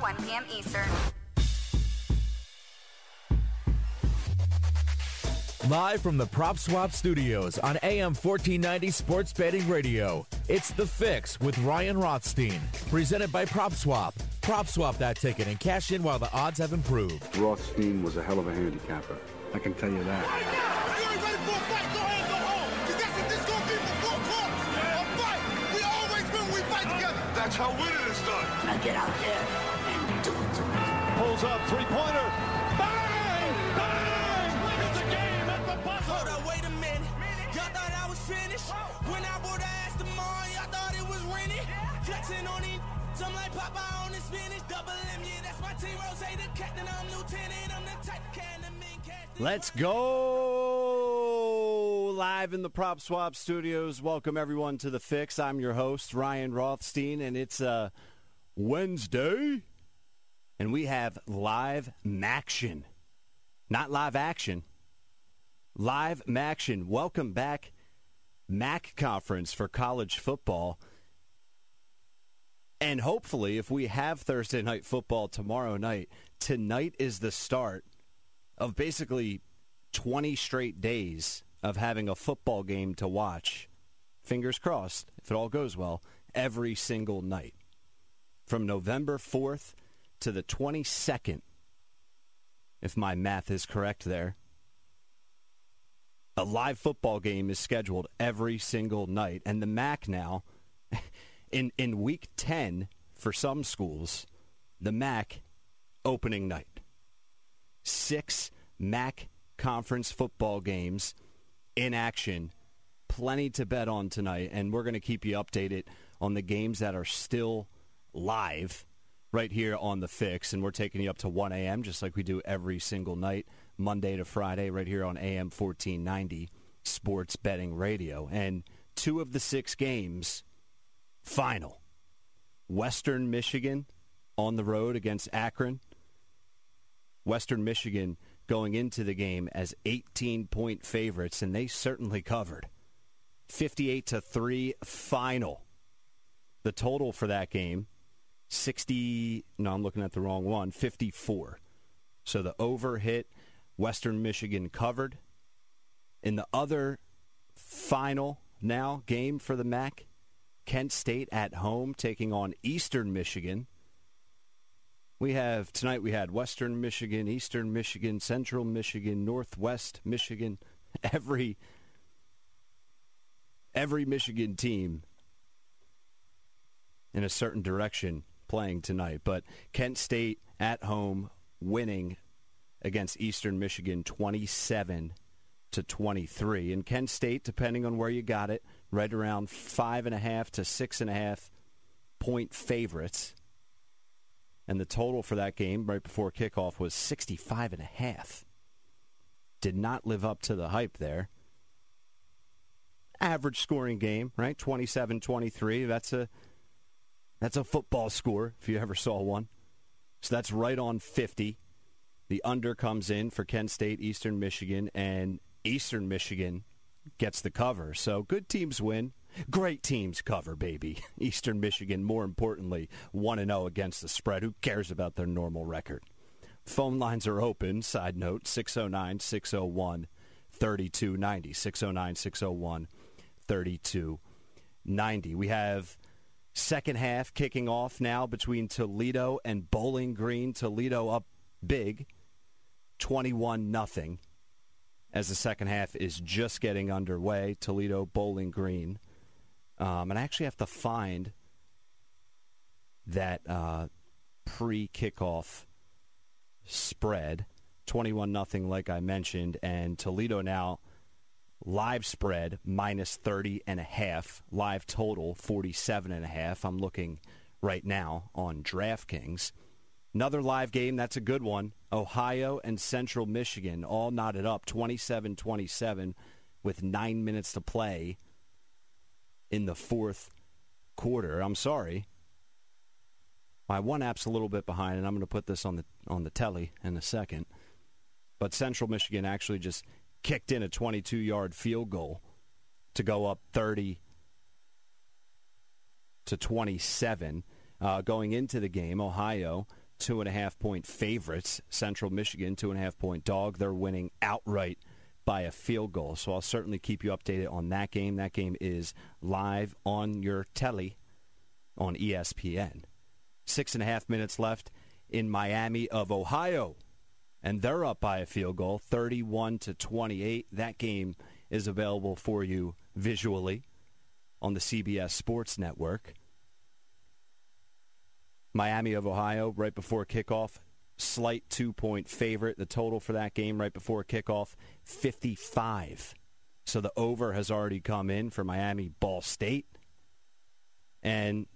1 p.m. Eastern. Live from the Prop Swap Studios on AM 1490 Sports Betting Radio, it's The Fix with Ryan Rothstein. Presented by Prop Swap. Prop Swap that ticket and cash in while the odds have improved. Rothstein was a hell of a handicapper. I can tell you that. That's how winning is done. Now get out there and do it. Pulls up, three-pointer. Bang! Bang! It's a game at the buzzer. Hold up, wait a minute. Y'all thought I was finished. When I would have asked them all, y'all thought it was Rennie. Flexing on these, some like Popeye on the spinach. Double M, yeah, that's my team. Rose, the captain, I'm lieutenant. I'm the type of can the men. Let's go live in the Prop Swap Studios. Welcome everyone to the Fix. I'm your host Ryan Rothstein, and it's uh, Wednesday, and we have live action, not live action, live action. Welcome back, MAC conference for college football. And hopefully, if we have Thursday night football tomorrow night, tonight is the start of basically 20 straight days of having a football game to watch. Fingers crossed, if it all goes well, every single night. From November 4th to the 22nd, if my math is correct there. A live football game is scheduled every single night. And the MAC now, in, in week 10 for some schools, the MAC opening night. Six MAC conference football games in action. Plenty to bet on tonight, and we're going to keep you updated on the games that are still live right here on the fix. And we're taking you up to 1 a.m., just like we do every single night, Monday to Friday, right here on AM 1490 Sports Betting Radio. And two of the six games, final. Western Michigan on the road against Akron. Western Michigan going into the game as 18 point favorites, and they certainly covered. 58 to 3 final. The total for that game 60 no I'm looking at the wrong one 54 so the over hit Western Michigan covered. In the other final now game for the MAC Kent State at home taking on Eastern Michigan. We have tonight we had Western Michigan, Eastern Michigan, Central Michigan, Northwest Michigan, every every Michigan team in a certain direction playing tonight. But Kent State at home winning against Eastern Michigan 27 to 23. And Kent State, depending on where you got it, right around five and a half to six and a half point favorites. And the total for that game right before kickoff was 65 and a half. Did not live up to the hype there. Average scoring game, right? 27-23. That's a that's a football score if you ever saw one. So that's right on 50. The under comes in for Kent State, Eastern Michigan, and Eastern Michigan gets the cover. So good teams win. Great teams cover, baby. Eastern Michigan, more importantly, 1 0 against the spread. Who cares about their normal record? Phone lines are open. Side note 609 601 3290. 609 601 3290. We have second half kicking off now between Toledo and Bowling Green. Toledo up big, 21 nothing. As the second half is just getting underway, Toledo Bowling Green. Um, and I actually have to find that uh, pre-kickoff spread, 21 nothing, like I mentioned, and Toledo now live spread minus 30 and a half, live total 47 and a half. I'm looking right now on DraftKings. Another live game, that's a good one. Ohio and Central Michigan all knotted up 27-27 with 9 minutes to play in the fourth quarter. I'm sorry. My one app's a little bit behind, and I'm going to put this on the on the telly in a second. But Central Michigan actually just kicked in a 22-yard field goal to go up 30 to 27 uh, going into the game. Ohio two and a half point favorites. Central Michigan, two and a half point dog. They're winning outright by a field goal. So I'll certainly keep you updated on that game. That game is live on your telly on ESPN. Six and a half minutes left in Miami of Ohio. And they're up by a field goal, 31 to 28. That game is available for you visually on the CBS Sports Network. Miami of Ohio, right before kickoff, slight two point favorite. The total for that game right before kickoff, 55. So the over has already come in for Miami Ball State. And,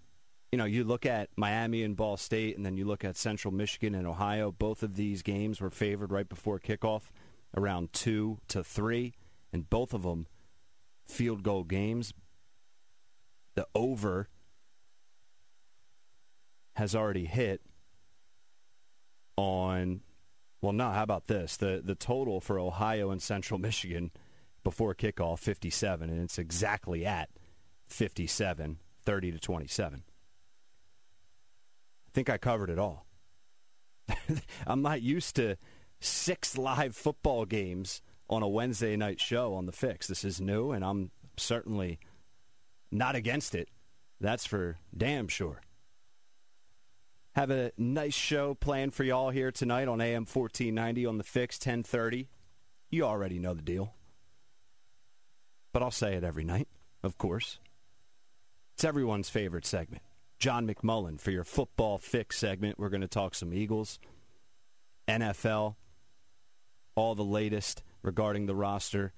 you know, you look at Miami and Ball State, and then you look at Central Michigan and Ohio. Both of these games were favored right before kickoff, around two to three, and both of them field goal games. The over has already hit on well no how about this the the total for Ohio and Central Michigan before kickoff 57 and it's exactly at 57 30 to 27 I think I covered it all I'm not used to six live football games on a Wednesday night show on the fix this is new and I'm certainly not against it that's for damn sure have a nice show planned for y'all here tonight on AM 1490 on the fix 1030. You already know the deal. But I'll say it every night, of course. It's everyone's favorite segment. John McMullen for your football fix segment. We're going to talk some Eagles, NFL, all the latest regarding the roster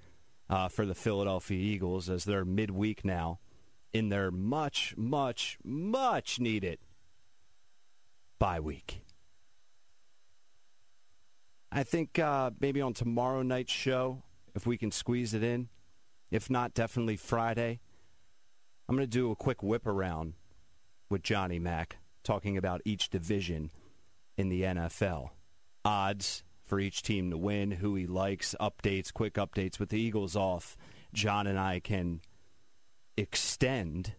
uh, for the Philadelphia Eagles as they're midweek now in their much, much, much needed bye week. I think uh, maybe on tomorrow night's show, if we can squeeze it in. If not, definitely Friday. I'm going to do a quick whip around with Johnny Mack, talking about each division in the NFL. Odds for each team to win, who he likes, updates, quick updates. With the Eagles off, John and I can extend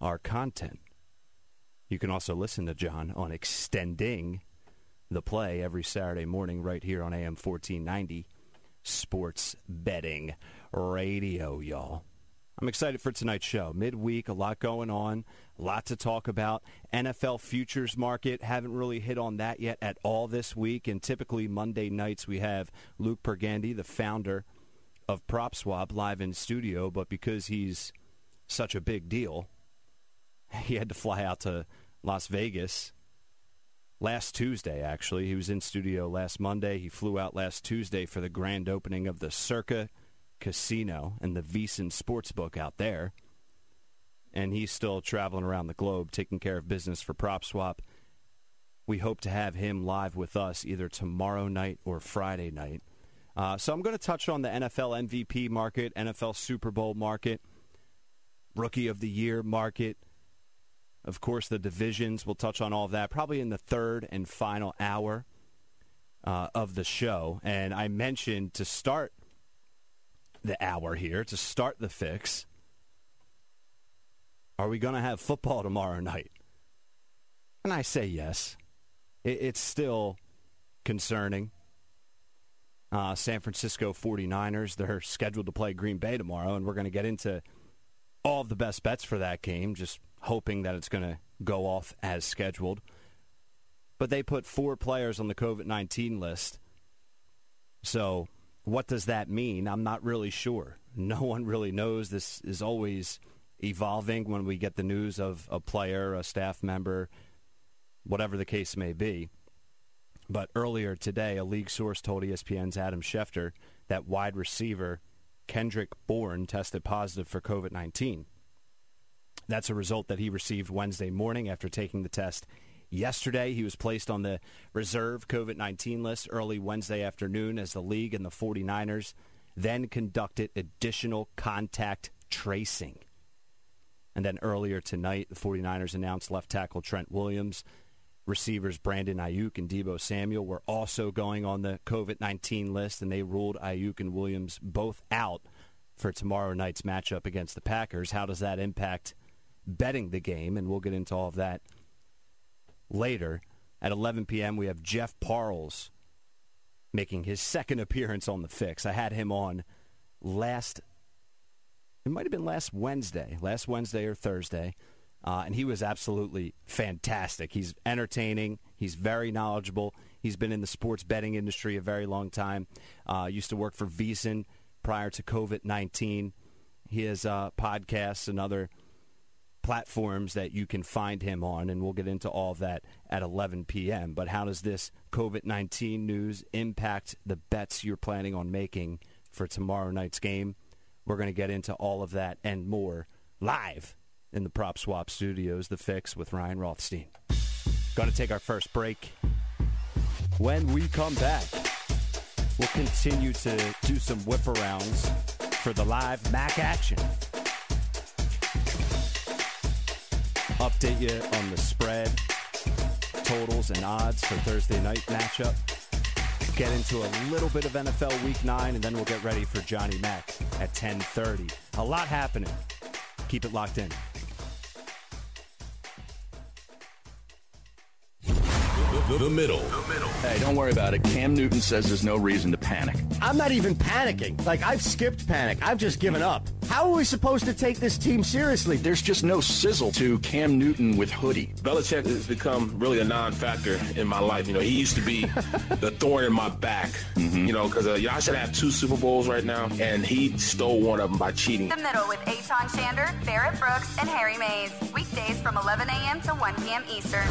our content you can also listen to John on extending the play every Saturday morning right here on AM 1490 Sports Betting Radio, y'all. I'm excited for tonight's show. Midweek, a lot going on, a lot to talk about. NFL futures market, haven't really hit on that yet at all this week. And typically Monday nights we have Luke Pergande, the founder of PropSwap, live in studio. But because he's such a big deal, he had to fly out to Las Vegas last Tuesday, actually. He was in studio last Monday. He flew out last Tuesday for the grand opening of the Circa Casino and the VSiN Sportsbook out there. And he's still traveling around the globe taking care of business for Prop Swap. We hope to have him live with us either tomorrow night or Friday night. Uh, so I'm going to touch on the NFL MVP market, NFL Super Bowl market, Rookie of the Year market, of course, the divisions. We'll touch on all of that probably in the third and final hour uh, of the show. And I mentioned to start the hour here, to start the fix, are we going to have football tomorrow night? And I say yes. It, it's still concerning. Uh, San Francisco 49ers, they're scheduled to play Green Bay tomorrow, and we're going to get into all of the best bets for that game. Just hoping that it's going to go off as scheduled. But they put four players on the COVID 19 list. So, what does that mean? I'm not really sure. No one really knows. This is always evolving when we get the news of a player, a staff member, whatever the case may be. But earlier today, a league source told ESPN's Adam Schefter that wide receiver Kendrick Bourne tested positive for COVID 19. That's a result that he received Wednesday morning after taking the test yesterday. He was placed on the reserve COVID 19 list early Wednesday afternoon as the league and the 49ers then conducted additional contact tracing. And then earlier tonight, the 49ers announced left tackle Trent Williams, receivers Brandon Aiyuk and Deebo Samuel were also going on the COVID 19 list, and they ruled Aiyuk and Williams both out for tomorrow night's matchup against the Packers. How does that impact betting the game, and we'll get into all of that later. At 11 p.m., we have Jeff Parles making his second appearance on the fix. I had him on last, it might have been last Wednesday, last Wednesday or Thursday, uh, and he was absolutely fantastic. He's entertaining, he's very knowledgeable. He's been in the sports betting industry a very long time. Uh, used to work for VSiN prior to COVID 19. He has uh, podcasts and other platforms that you can find him on, and we'll get into all of that at 11 p.m. But how does this COVID 19 news impact the bets you're planning on making for tomorrow night's game? We're going to get into all of that and more live in the Prop Swap studios, The Fix with Ryan Rothstein. Going to take our first break. When we come back, we'll continue to do some whip arounds for the live MAC action. Update you on the spread, totals, and odds for Thursday night matchup. Get into a little bit of NFL Week 9, and then we'll get ready for Johnny Mack at 1030. A lot happening. Keep it locked in. The, the, middle. Hey, don't worry about it. Cam Newton says there's no reason to panic. I'm not even panicking. Like, I've skipped panic. I've just given up. How are we supposed to take this team seriously? There's just no sizzle to Cam Newton with hoodie. Belichick has become really a non-factor in my life. You know, he used to be the thorn in my back. Mm-hmm. You know, because uh, you know, I should have two Super Bowls right now, and he stole one of them by cheating. The Middle with Aton Shander, Barrett Brooks, and Harry Mayes. Weekdays from 11 a.m. to 1 p.m. Eastern.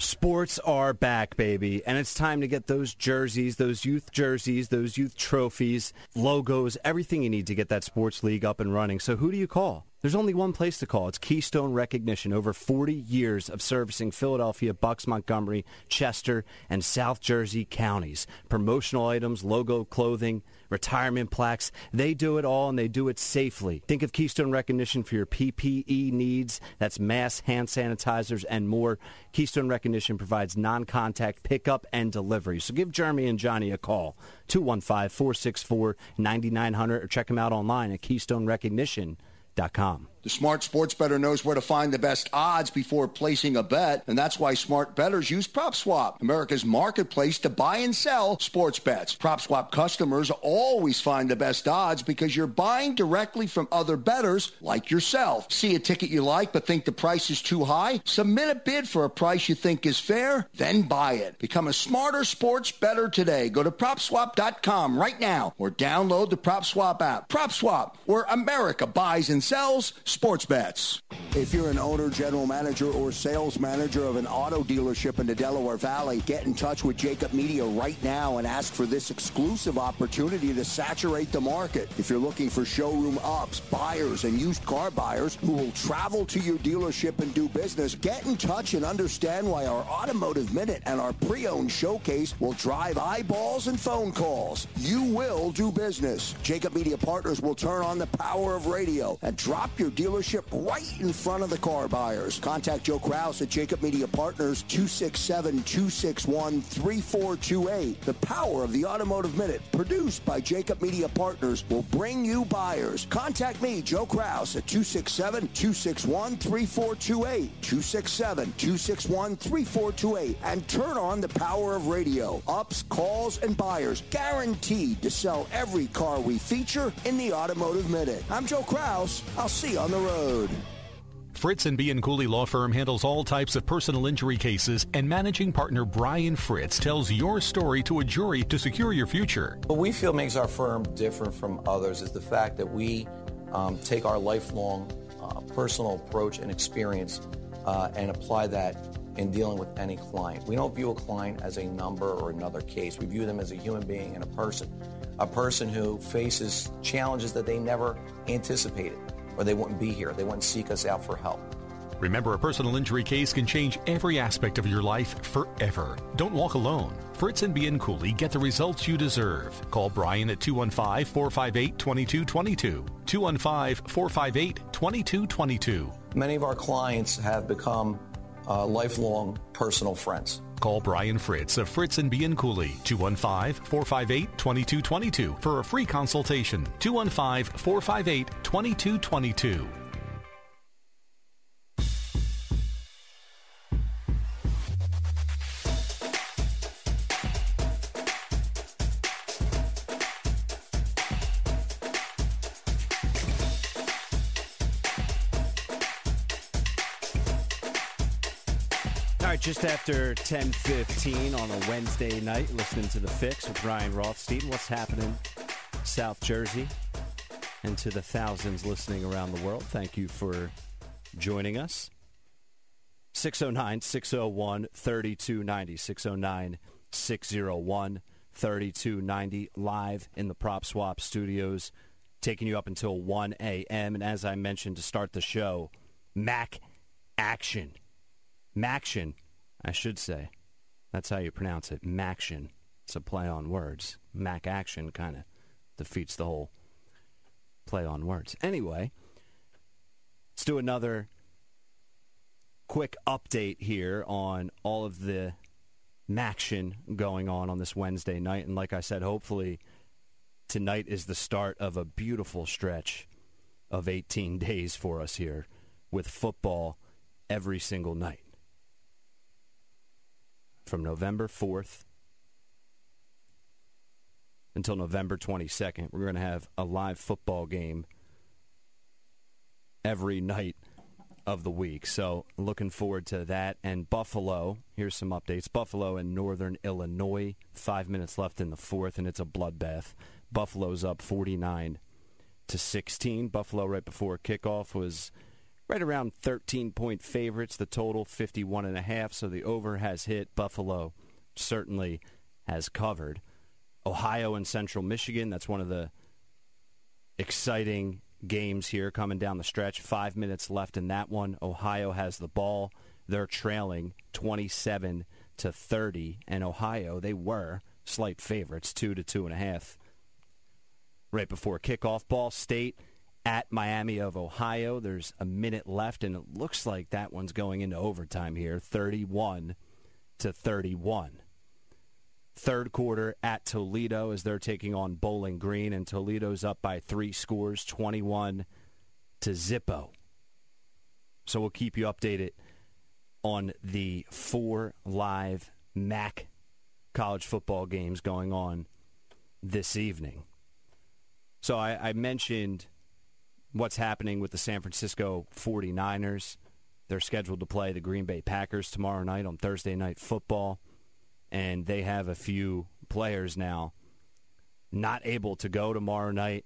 Sports are back, baby, and it's time to get those jerseys, those youth jerseys, those youth trophies, logos, everything you need to get that sports league up and running. So who do you call? There's only one place to call. It's Keystone Recognition. Over 40 years of servicing Philadelphia, Bucks, Montgomery, Chester, and South Jersey counties. Promotional items, logo clothing, retirement plaques. They do it all and they do it safely. Think of Keystone Recognition for your PPE needs. That's mass hand sanitizers and more. Keystone Recognition provides non-contact pickup and delivery. So give Jeremy and Johnny a call. 215-464-9900 or check them out online at KeystoneRecognition.com. The smart sports better knows where to find the best odds before placing a bet, and that's why smart bettors use PropSwap, America's marketplace to buy and sell sports bets. PropSwap customers always find the best odds because you're buying directly from other bettors like yourself. See a ticket you like but think the price is too high? Submit a bid for a price you think is fair, then buy it. Become a smarter sports bettor today. Go to PropSwap.com right now or download the PropSwap app. PropSwap, where America buys and sells sports bets. If you're an owner, general manager, or sales manager of an auto dealership in the Delaware Valley, get in touch with Jacob Media right now and ask for this exclusive opportunity to saturate the market. If you're looking for showroom ups, buyers, and used car buyers who will travel to your dealership and do business, get in touch and understand why our Automotive Minute and our pre-owned showcase will drive eyeballs and phone calls. You will do business. Jacob Media Partners will turn on the power of radio and drop your dealership right in front of the car buyers. Contact Joe Kraus at Jacob Media Partners 267-261-3428. The power of the Automotive Minute, produced by Jacob Media Partners, will bring you buyers. Contact me, Joe Kraus, at 267-261-3428. 267-261-3428. And turn on the power of radio. Ups, calls, and buyers. Guaranteed to sell every car we feature in the Automotive Minute. I'm Joe Kraus. I'll see you on the road. Fritz and Bianculli Law Firm handles all types of personal injury cases, and managing partner Brian Fritz tells your story to a jury to secure your future. What we feel makes our firm different from others is the fact that we um, take our lifelong uh, personal approach and experience uh, and apply that in dealing with any client. We don't view a client as a number or another case. We view them as a human being and a person, a person who faces challenges that they never anticipated or they wouldn't be here. They wouldn't seek us out for help. Remember, a personal injury case can change every aspect of your life forever. Don't walk alone. Fritz and Bianculli get the results you deserve. Call Brian at 215-458-2222. 215-458-2222. Many of our clients have become uh, lifelong personal friends. Call Brian Fritz of Fritz and Bianculli 215-458-2222 for a free consultation. 215-458-2222. Just after 10:15 on a Wednesday night, listening to the Fix with Ryan Rothstein. What's happening, South Jersey, and to the thousands listening around the world? Thank you for joining us. 609 601 3290. 609 601 3290. Live in the Prop Swap studios, taking you up until 1 a.m. And as I mentioned to start the show, Mac Action. Maction, I should say. That's how you pronounce it. Maction. It's a play on words. Mac Action kind of defeats the whole play on words. Anyway, let's do another quick update here on all of the Maction going on on this Wednesday night. And like I said, hopefully tonight is the start of a beautiful stretch of 18 days for us here with football every single night from November 4th until November 22nd. We're going to have a live football game every night of the week. So, looking forward to that. And Buffalo, here's some updates. Buffalo and Northern Illinois, five minutes left in the fourth, and it's a bloodbath. Buffalo's up 49 to 16. Buffalo, right before kickoff, was right around 13 point favorites. The total 51 and a half. So the over has hit. Buffalo certainly has covered. Ohio and Central Michigan. That's one of the exciting games here coming down the stretch. Five minutes left in that one. Ohio has the ball. They're trailing 27 to 30, and Ohio they were slight favorites, two to two and a half. Right before kickoff, Ball State at Miami of Ohio. There's a minute left, and it looks like that one's going into overtime here, 31 to 31. Third quarter at Toledo as they're taking on Bowling Green, and Toledo's up by three scores, 21 to Zippo. So we'll keep you updated on the four live MAC college football games going on this evening. So I, I mentioned what's happening with the San Francisco 49ers. They're scheduled to play the Green Bay Packers tomorrow night on Thursday Night Football, and they have a few players now not able to go tomorrow night.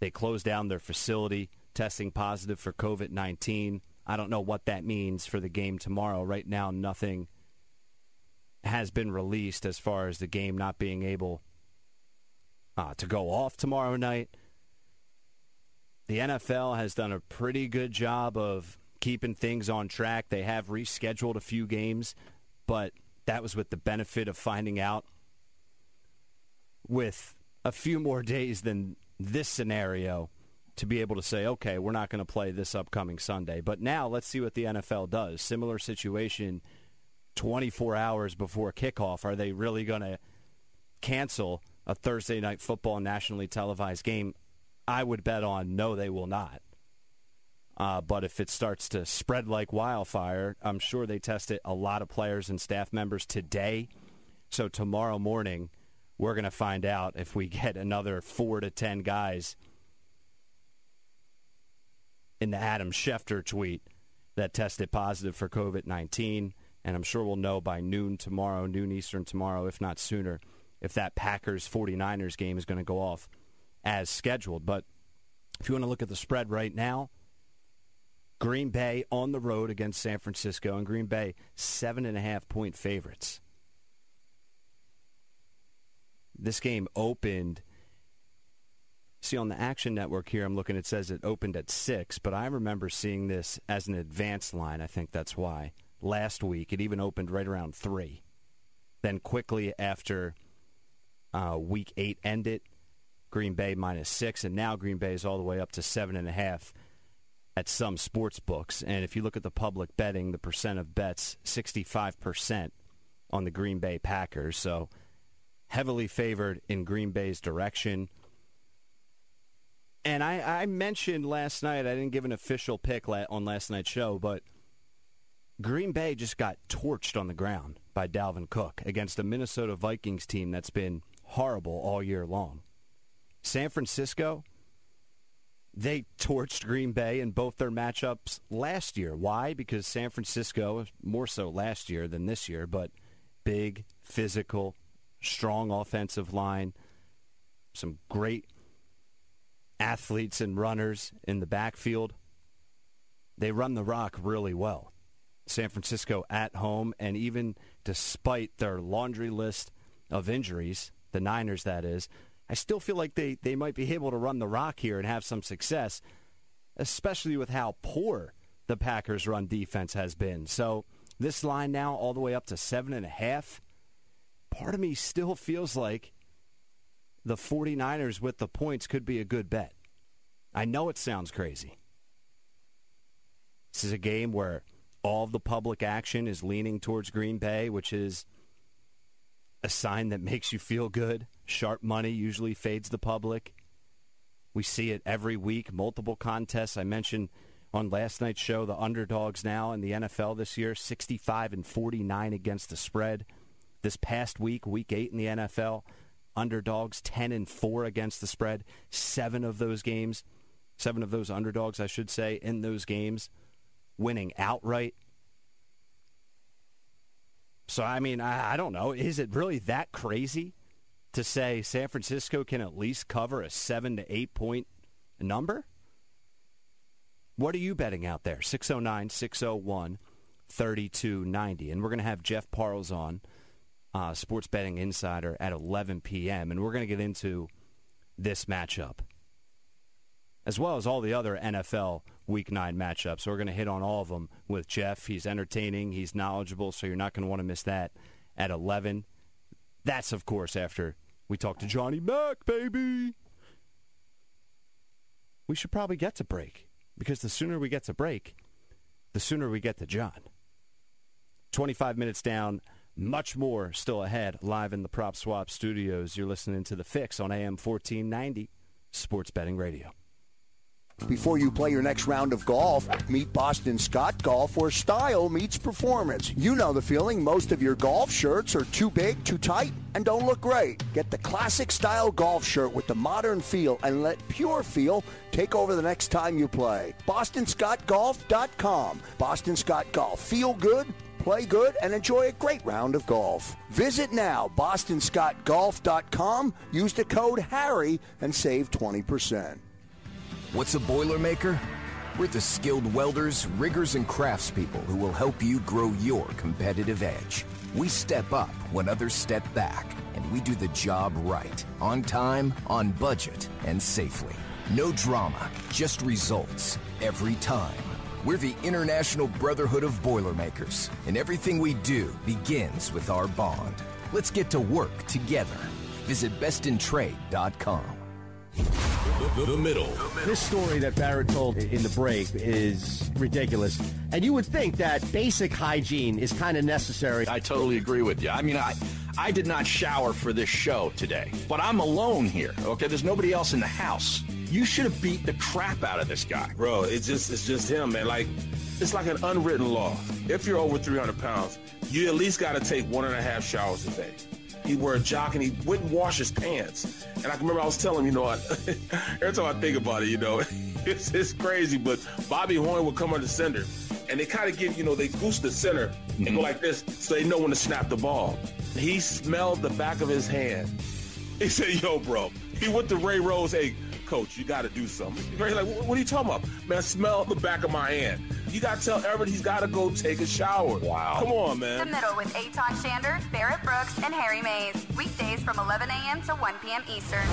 They closed down their facility, testing positive for COVID 19. I don't know what that means for the game tomorrow. Right now, nothing has been released as far as the game not being able uh, to go off tomorrow night the NFL has done a pretty good job of keeping things on track. They have rescheduled a few games, but that was with the benefit of finding out with a few more days than this scenario to be able to say, okay, we're not going to play this upcoming Sunday. But now let's see what the NFL does. Similar situation 24 hours before kickoff. Are they really going to cancel a Thursday night football nationally televised game? I would bet on no, they will not. Uh, but if it starts to spread like wildfire, I'm sure they tested a lot of players and staff members today. So tomorrow morning, we're going to find out if we get another four to ten guys in the Adam Schefter tweet that tested positive for COVID 19. And I'm sure we'll know by noon tomorrow, noon Eastern tomorrow, if not sooner, if that Packers 49ers game is going to go off as scheduled. But if you want to look at the spread right now, Green Bay on the road against San Francisco, and Green Bay seven and a half point favorites. This game opened. See on the Action Network here, I'm looking. It says it opened at six, but I remember seeing this as an advanced line. I think that's why last week it even opened right around three. Then quickly after uh, week eight ended, Green Bay minus six, and now Green Bay is all the way up to seven and a half at some sports books. And if you look at the public betting, the percent of bets, 65% on the Green Bay Packers. So heavily favored in Green Bay's direction. And I, I mentioned last night, I didn't give an official pick on last night's show, but Green Bay just got torched on the ground by Dalvin Cook against a Minnesota Vikings team that's been horrible all year long. San Francisco, They torched Green Bay in both their matchups last year. Why? Because San Francisco, more so last year than this year, but big, physical, strong offensive line, some great athletes and runners in the backfield. They run the rock really well. San Francisco at home, and even despite their laundry list of injuries, the Niners, that is, I still feel like they, they might be able to run the rock here and have some success, especially with how poor the Packers' run defense has been. So this line now all the way up to seven and a half. Part of me still feels like the 49ers with the points could be a good bet. I know it sounds crazy. This is a game where all the public action is leaning towards Green Bay, which is a sign that makes you feel good. Sharp money usually fades the public. We see it every week, multiple contests. I mentioned on last night's show the underdogs now in the NFL this year, 65 and 49 against the spread. This past week, week 8 in the NFL, underdogs 10 and 4 against the spread. 7 of those games, 7 of those underdogs, I should say, in those games winning outright. So, I mean, I, I, don't know. Is it really that crazy to say San Francisco can at least cover a 7 to 8 point number? What are you betting out there? 609 601 3290. And we're going to have Jeff Parles on, uh, Sports Betting Insider, at 11 p.m. And we're going to get into this matchup as well as all the other NFL Week 9 matchups. So we're going to hit on all of them with Jeff. He's entertaining, he's knowledgeable, so you're not going to want to miss that at 11. That's, of course, after we talk to Johnny Mack, baby. We should probably get to break because the sooner we get to break, the sooner we get to John. 25 minutes down, much more still ahead, live in the Prop Swap studios. You're listening to The Fix on AM 1490, Sports Betting Radio. Before you play your next round of golf, meet Boston Scott Golf where style meets performance. You know the feeling. Most of your golf shirts are too big, too tight, and don't look great. Get the classic style golf shirt with the modern feel and let pure feel take over the next time you play. BostonScottGolf.com. Boston Scott Golf. Feel good, play good, and enjoy a great round of golf. Visit now, BostonScottGolf.com. Use the code HARRY and save 20%. What's a Boilermaker? We're the skilled welders, riggers, and craftspeople who will help you grow your competitive edge. We step up when others step back, and we do the job right, on time, on budget, and safely. No drama, just results, every time. We're the International Brotherhood of Boilermakers, and everything we do begins with our bond. Let's get to work together. Visit bestintrade.com. The, the, middle. This story that Barrett told in the break is ridiculous. And you would think that basic hygiene is kind of necessary. I totally agree with you. I mean, I, I did not shower for this show today, but I'm alone here. Okay, there's nobody else in the house. You should have beat the crap out of this guy, bro. It's just, it's just him, man. Like, it's like an unwritten law. If you're over 300 pounds, you at least got to take one and a half showers a day. He wore a jock and he wouldn't wash his pants. And I can remember I was telling him, you know, what? every time I think about it, you know, it's, it's crazy. But Bobby Hoying would come on the center, and they kind of give, you know, they goose the center mm-hmm. and go like this, so they know when to snap the ball. He smelled the back of his hand. He said, "Yo, bro." He went to Ray Rhodes, "Hey, coach, you got to do something." Ray's like, "What are you talking about, man? Smell the back of my hand." You got to tell Everett he's got to go take a shower. Wow. Come on, man. The Middle with Aton Shander, Barrett Brooks, and Harry Mayes. Weekdays from 11 a.m. to 1 p.m. Eastern.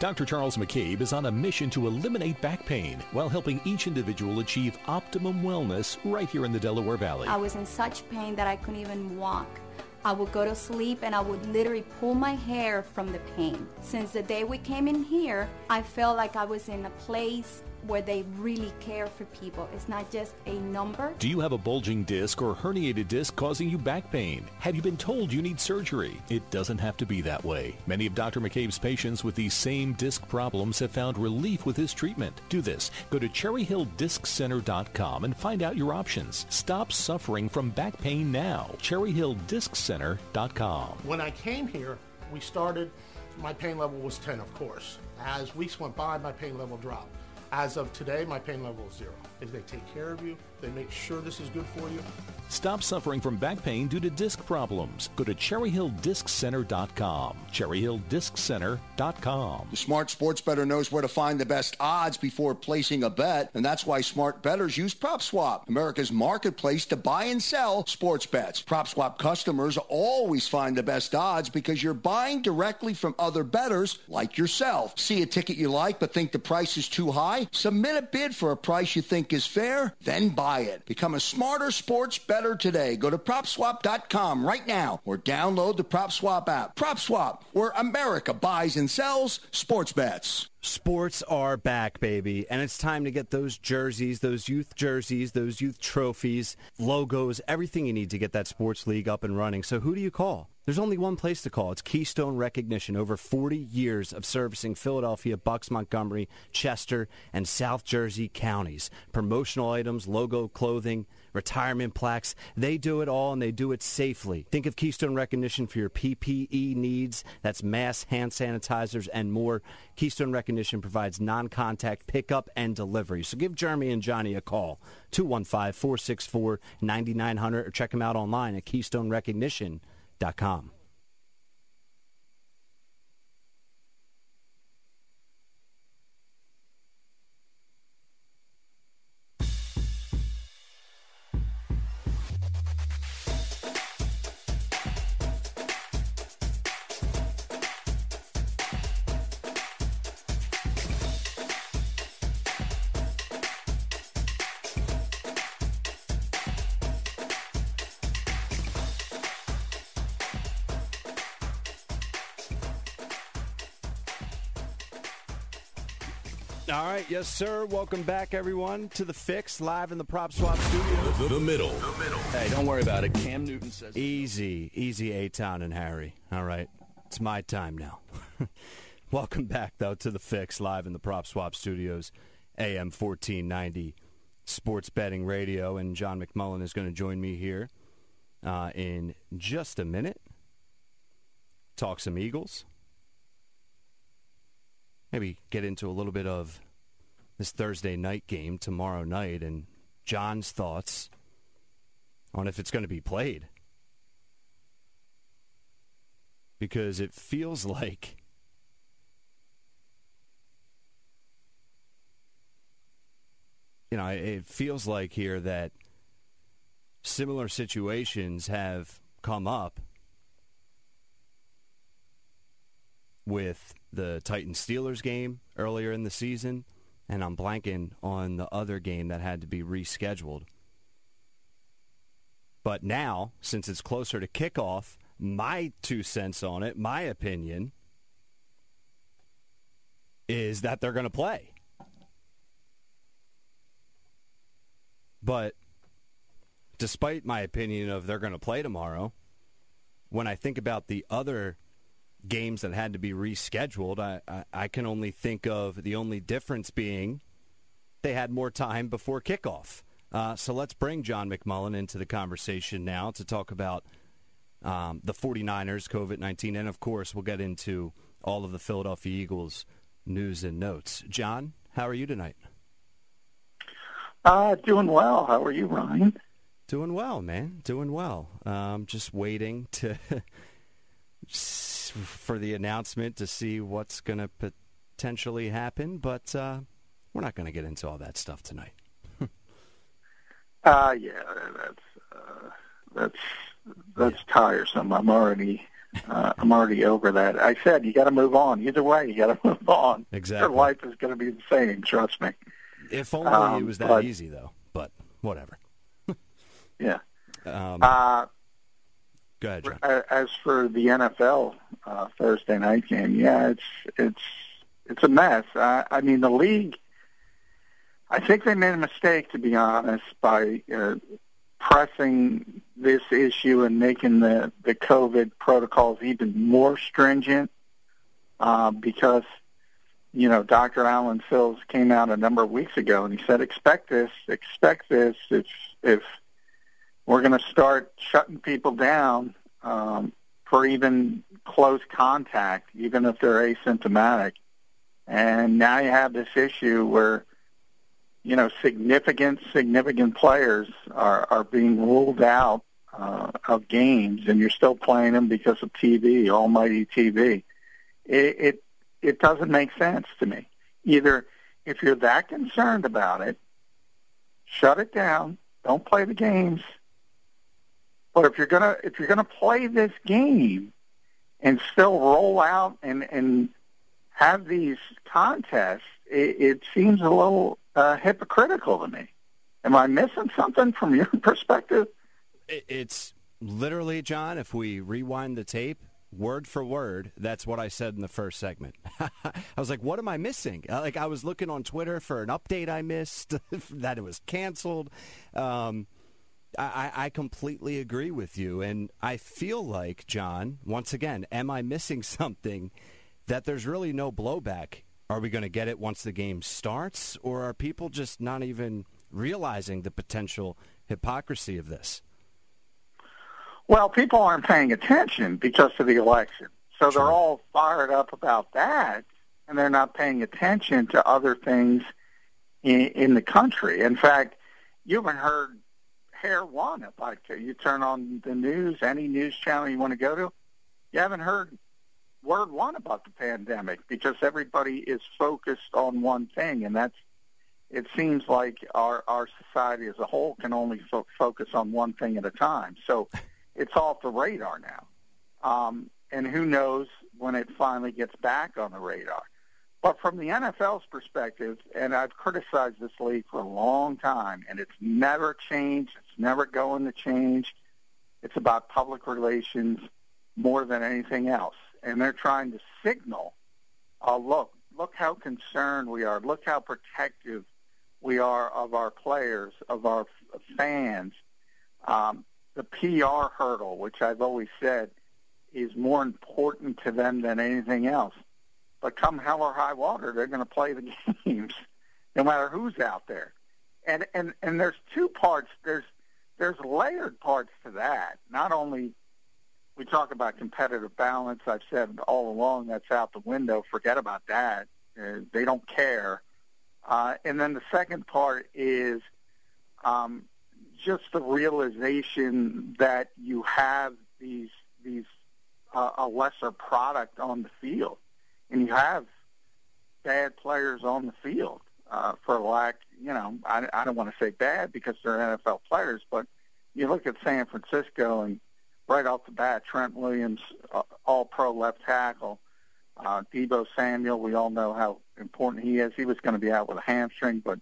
Dr. Charles McCabe is on a mission to eliminate back pain while helping each individual achieve optimum wellness right here in the Delaware Valley. I was in such pain that I couldn't even walk. I would go to sleep and I would literally pull my hair from the pain. Since the day we came in here, I felt like I was in a place where they really care for people. It's not just a number. Do you have a bulging disc or herniated disc causing you back pain? Have you been told you need surgery? It doesn't have to be that way. Many of Dr. McCabe's patients with these same disc problems have found relief with his treatment. Do this. Go to cherryhilldisccenter.com and find out your options. Stop suffering from back pain now. cherryhilldisccenter.com. When I came here, we started, my pain level was 10, of course. As weeks went by, my pain level dropped. As of today, my pain level is zero. If they take care of you, they make sure this is good for you. Stop suffering from back pain due to disc problems. Go to cherryhilldisccenter.com. cherryhilldisccenter.com. The smart sports better knows where to find the best odds before placing a bet, and that's why smart bettors use PropSwap, America's marketplace to buy and sell sports bets. PropSwap customers always find the best odds because you're buying directly from other bettors like yourself. See a ticket you like but think the price is too high? Submit a bid for a price you think is fair, then buy it. Become a smarter sports bettor today. Go to PropSwap.com right now or download the PropSwap app. PropSwap, where America buys and sells sports bets. Sports are back, baby, and it's time to get those jerseys, those youth jerseys, those youth trophies, logos, everything you need to get that sports league up and running. So who do you call? There's only one place to call. It's Keystone Recognition. Over 40 years of servicing Philadelphia, Bucks, Montgomery, Chester, and South Jersey counties. Promotional items, logo clothing, retirement plaques. They do it all and they do it safely. Think of Keystone Recognition for your PPE needs. That's mass hand sanitizers and more. Keystone Recognition provides non-contact pickup and delivery. So give Jeremy and Johnny a call. 215-464-9900 or check them out online at keystonerecognition.com. All right, yes, sir. Welcome back, everyone, to the Fix live in the Prop Swap studio. The, the middle. Hey, don't worry about it. Cam Newton says Easy, easy, A Town and Harry. All right, it's my time now. Welcome back, though, to the Fix live in the Prop Swap studios, AM 1490 Sports Betting Radio, and John McMullen is going to join me here uh, in just a minute. Talk some Eagles. Maybe get into a little bit of this Thursday night game tomorrow night and John's thoughts on if it's going to be played. Because it feels like you know, it feels like here that similar situations have come up with the Titans Steelers game earlier in the season, and I'm blanking on the other game that had to be rescheduled. But now, since it's closer to kickoff, my two cents on it, my opinion, is that they're going to play. But despite my opinion of they're going to play tomorrow, when I think about the other games that had to be rescheduled, I, I, I, can only think of the only difference being they had more time before kickoff. Uh, so let's bring John McMullen into the conversation now to talk about um, the 49ers, COVID 19, and of course, we'll get into all of the Philadelphia Eagles news and notes. John, how are you tonight? Uh, doing well. How are you, Ryan? Doing well, man. Doing well. Um, just waiting to for the announcement to see what's going to potentially happen, but uh, we're not going to get into all that stuff tonight. uh, yeah, that's uh, that's that's yeah. tiresome. I'm already uh, I'm already over that. I said you got to move on. Either way, you got to move on. Exactly. Your life is going to be the same. Trust me. If only um, it was that but, easy, though. But whatever. yeah. Um, uh, go ahead, John. As for the NFL uh, Thursday night game, yeah, it's it's it's a mess. I, I mean, the league. I think they made a mistake, to be honest, by uh, pressing this issue and making the the COVID protocols even more stringent. Uh, because you know, Dr. Alan Sills came out a number of weeks ago and he said, expect this, expect this. If, if we're going to start shutting people down um, for even close contact, even if they're asymptomatic. And now you have this issue where you know, significant significant players are are being ruled out uh, of games, and you're still playing them because of TV, almighty TV. It, it it doesn't make sense to me. Either if you're that concerned about it, shut it down. Don't play the games. But if you're gonna if you're gonna play this game and still roll out and and have these contests, it, it seems a little uh, hypocritical to me. Am I missing something from your perspective? It's literally, John, if we rewind the tape, word for word, that's what I said in the first segment. I was like, what am I missing? Uh, Like, I was looking on Twitter for an update I missed, that it was canceled. Um, I, I completely agree with you. And I feel like, John, once again, am I missing something that there's really no blowback? Are we going to get it once the game starts? Or are people just not even realizing the potential hypocrisy of this? Well, people aren't paying attention because of the election. So they're all fired up about that, and they're not paying attention to other things in, in the country. In fact, you haven't heard If I you turn on the news, any news channel you want to go to, you haven't heard word one about the pandemic because everybody is focused on one thing, and that's. It seems like our our society as a whole can only fo- focus on one thing at a time. So it's off the radar now. Um, and who knows when it finally gets back on the radar. But from the NFL's perspective, and I've criticized this league for a long time, and it's never changed. It's never going to change. It's about public relations more than anything else. And they're trying to signal, uh, look, look how concerned we are. Look how protective we are of our players, of our fans. Um, the PR hurdle, which I've always said is more important to them than anything else. But come hell or high water, they're going to play the games, no matter who's out there. And and and there's two parts. There's there's layered parts to that. Not only we talk about competitive balance. I've said all along that's out the window. Forget about that. Uh, they don't care. Uh, and then the second part is um, just the realization that you have these these uh, a lesser product on the field, and you have bad players on the field. Uh, for lack, you know, I, I don't want to say bad because they're NFL players, but you look at San Francisco and right off the bat, Trent Williams, uh, All-Pro left tackle, uh, Deebo Samuel. We all know how important he is. He was going to be out with a hamstring, but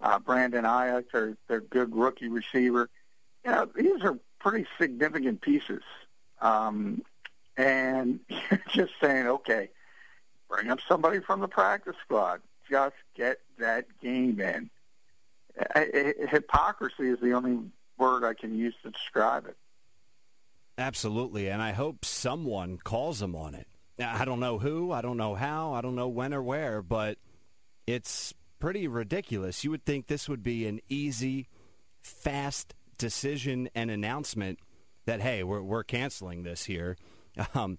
uh, Brandon Aiyuk, their their good rookie receiver. You know, these are pretty significant pieces. Um, and you're just saying, okay, bring up somebody from the practice squad. Just get that game in. Hypocrisy is the only word I can use to describe it. Absolutely, and I hope someone calls them on it. I don't know who, I don't know how, I don't know when or where, but it's pretty ridiculous. You would think this would be an easy, fast decision and announcement that hey, we're we're canceling this here. Um,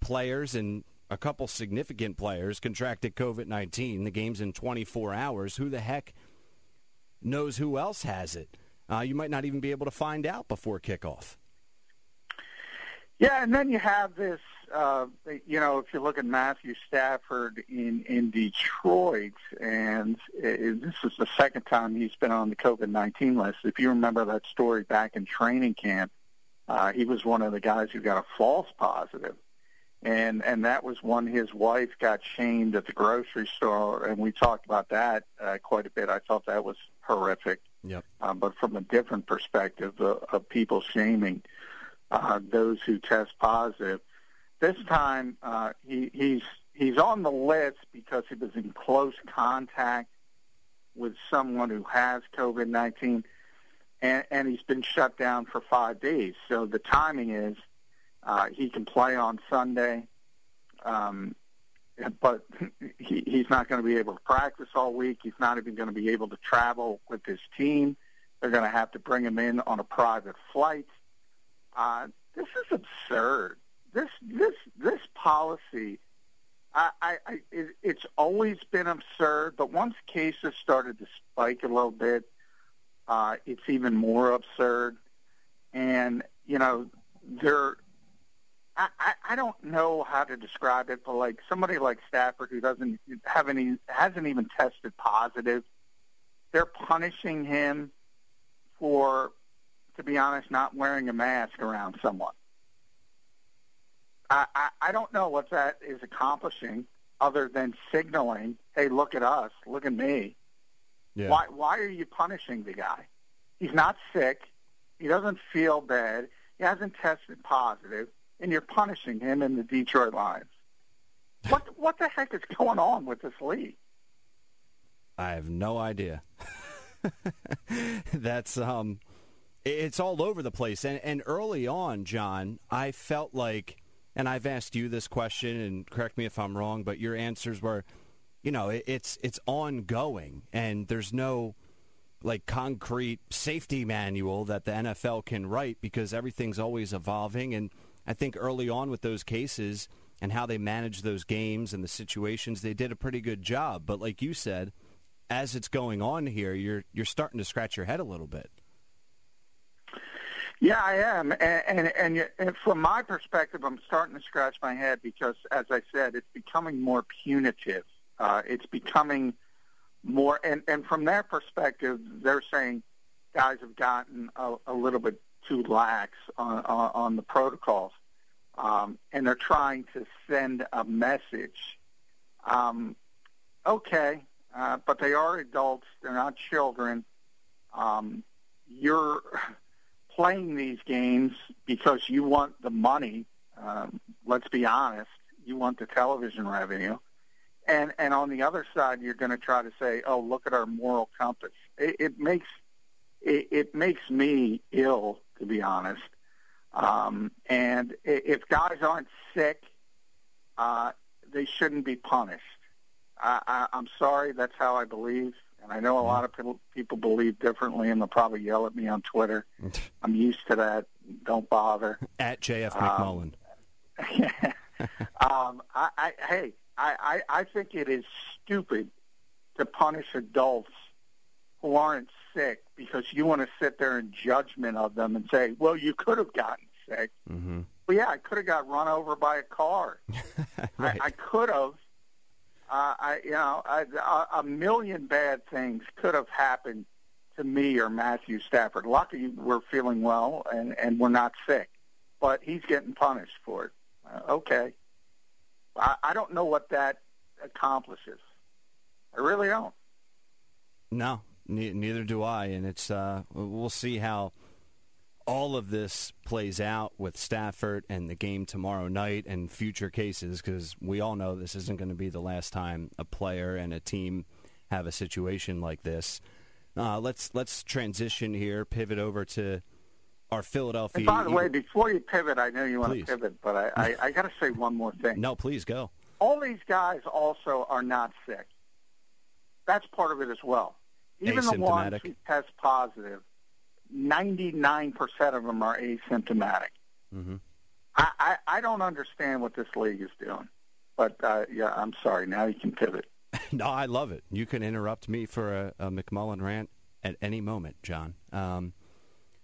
players and a couple significant players contracted COVID nineteen. The game's in twenty four hours. Who the heck knows who else has it? Uh, you might not even be able to find out before kickoff. Yeah, and then you have this. Uh, you know, if you look at Matthew Stafford in in Detroit, and it, this is the second time he's been on the COVID nineteen list. If you remember that story back in training camp, uh, he was one of the guys who got a false positive, and and that was when his wife got shamed at the grocery store, and we talked about that uh, quite a bit. I thought that was horrific. Yep. Uh, but from a different perspective of, of people shaming uh, those who test positive. This time, uh, he, he's he's on the list because he was in close contact with someone who has COVID nineteen, and, and he's been shut down for five days. So the timing is uh, he can play on Sunday, um, but he, he's not going to be able to practice all week. He's not even going to be able to travel with his team. They're going to have to bring him in on a private flight. Uh, this is absurd. This this this policy. I, I, I it, it's always been absurd, but once cases started to spike a little bit, uh, it's even more absurd. And you know, there, I, I, don't know how to describe it, but like somebody like Stafford who doesn't have any, hasn't even tested positive, they're punishing him for, to be honest, not wearing a mask around someone. I, I, I don't know what that is accomplishing other than signaling, hey, look at us, look at me. Yeah. Why, why are you punishing the guy? He's not sick. He doesn't feel bad. He hasn't tested positive, and you're punishing him in the Detroit Lions. What, what the heck is going on with this league? I have no idea. That's um, it's all over the place. And and early on, John, I felt like, and I've asked you this question, and correct me if I'm wrong, but your answers were, you know, it, it's it's ongoing, and there's no like concrete safety manual that the NFL can write because everything's always evolving. And I think early on with those cases and how they manage those games and the situations, they did a pretty good job. But like you said as it's going on here, you're you're starting to scratch your head a little bit. Yeah, I am, and and, and, and from my perspective, I'm starting to scratch my head because, as I said, it's becoming more punitive. Uh, it's becoming more, and and from their perspective, they're saying guys have gotten a, a little bit too lax on on, on the protocols, um, and they're trying to send a message. Um, okay, uh, but they are adults; they're not children. Um, you're playing these games because you want the money. Um, let's be honest; you want the television revenue, and and on the other side, you're going to try to say, "Oh, look at our moral compass." It, it makes it, it makes me ill, to be honest. Um, and if guys aren't sick, uh, they shouldn't be punished. I, I, I'm sorry, that's how I believe, and I know a lot of people, people believe differently, and they'll probably yell at me on Twitter. I'm used to that. Don't bother. At JF Um, McMullen. um, I, I, hey, I, I, I think it is stupid to punish adults who aren't sick because you want to sit there in judgment of them and say, well, you could have gotten sick. Mm-hmm. Well, yeah, I could have got run over by a car. Right. I, I could have. Uh, I, you know, I, a, a million bad things could have happened to me or Matthew Stafford. Lucky we're feeling well and and we're not sick, but he's getting punished for it. Uh, okay, I, I don't know what that accomplishes. I really don't. No, ne- neither do I, and it's uh, we'll see how all of this plays out with Stafford and the game tomorrow night and future cases because we all know this isn't going to be the last time a player and a team have a situation like this. Uh, let's let's transition here, pivot over to our Philadelphia. And by the way, before you pivot, I know you want Please. to pivot, but I, I, I got to say one more thing. no, please go. all these guys also are not sick. That's part of it as well. Even the ones who test positive, 99% of them are asymptomatic. Mm-hmm. I, I, I don't understand what this league is doing. But, uh, yeah, I'm sorry. Now you can pivot. No, I love it. You can interrupt me for a, a McMullen rant at any moment, John. Um,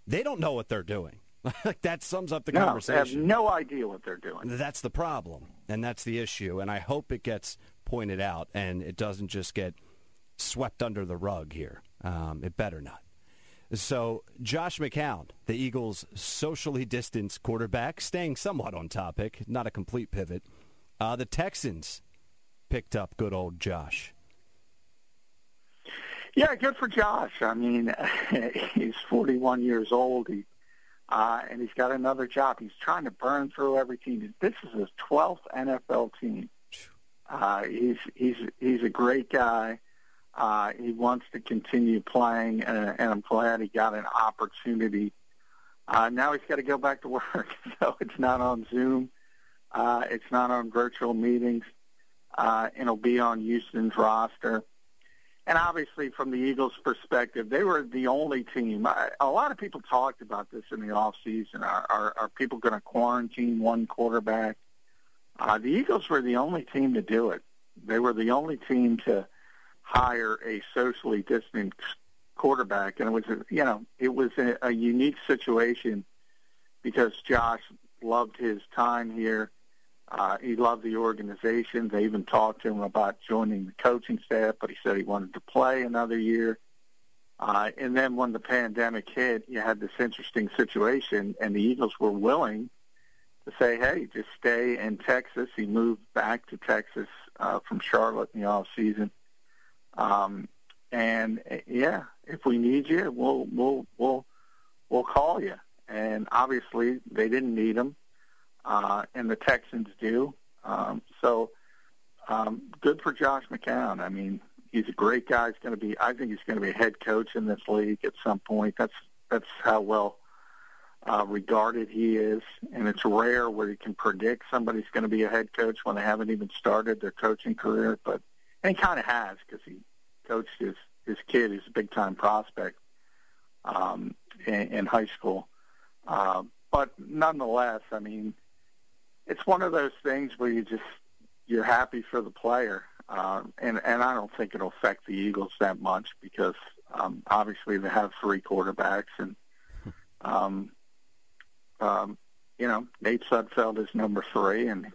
they don't know what they're doing. like that sums up the no, they have conversation. no idea what they're doing. That's the problem, and that's the issue. And I hope it gets pointed out, and it doesn't just get swept under the rug here. Um, it better not. So, Josh McCown, the Eagles' socially distanced quarterback, staying somewhat on topic, not a complete pivot. Uh, the Texans picked up good old Josh. Yeah, good for Josh. I mean, he's 41 years old. He uh, and he's got another job. He's trying to burn through every team. This is his 12th NFL team. Uh, he's he's he's a great guy. Uh, he wants to continue playing, and, and I'm glad he got an opportunity. Uh, now he's got to go back to work, so it's not on Zoom. Uh, it's not on virtual meetings. Uh, it'll be on Houston's roster. And obviously, from the Eagles' perspective, they were the only team. I, a lot of people talked about this in the off season. Are, are, are people going to quarantine one quarterback? Uh, the Eagles were the only team to do it. They were the only team to hire a socially distant quarterback, and it was a, you know it was a, a unique situation because Josh loved his time here. Uh, he loved the organization. They even talked to him about joining the coaching staff, but he said he wanted to play another year. Uh, and then when the pandemic hit, you had this interesting situation, and the Eagles were willing to say, "Hey, just stay in Texas." He moved back to Texas uh, from Charlotte in the off season, um, and yeah, if we need you, we'll we'll we'll we'll call you. And obviously, they didn't need him, uh, and the Texans do. Um, so, um, good for Josh McCown. I mean, he's a great guy. He's going to be. I think he's going to be a head coach in this league at some point. That's that's how well uh, regarded he is, and it's rare where you can predict somebody's going to be a head coach when they haven't even started their coaching career. But and he kind of has because he coached his his kid, who's a big time prospect um, in, in high school. Uh, but nonetheless, I mean, it's one of those things where you just you're happy for the player, uh, and and I don't think it'll affect the Eagles that much because um, obviously they have three quarterbacks, and um, um, you know Nate Sudfeld is number three, and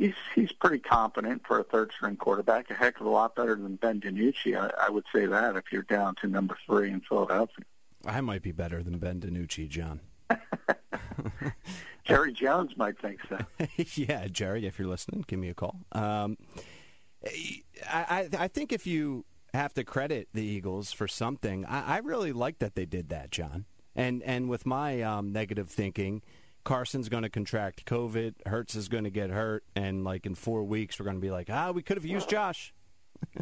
he's he's pretty competent for a third string quarterback. A heck of a lot better than Ben DiNucci. I, I would say that if you're down to number three in Philadelphia. I might be better than Ben DiNucci, John. Jerry Jones might think so. yeah, Jerry, if you're listening, give me a call. Um, I, I think if you have to credit the Eagles for something, I, I really like that they did that, John. And and with my um, negative thinking, Carson's going to contract COVID, Hurts is going to get hurt, and like in four weeks we're going to be like, ah, we could have used Josh.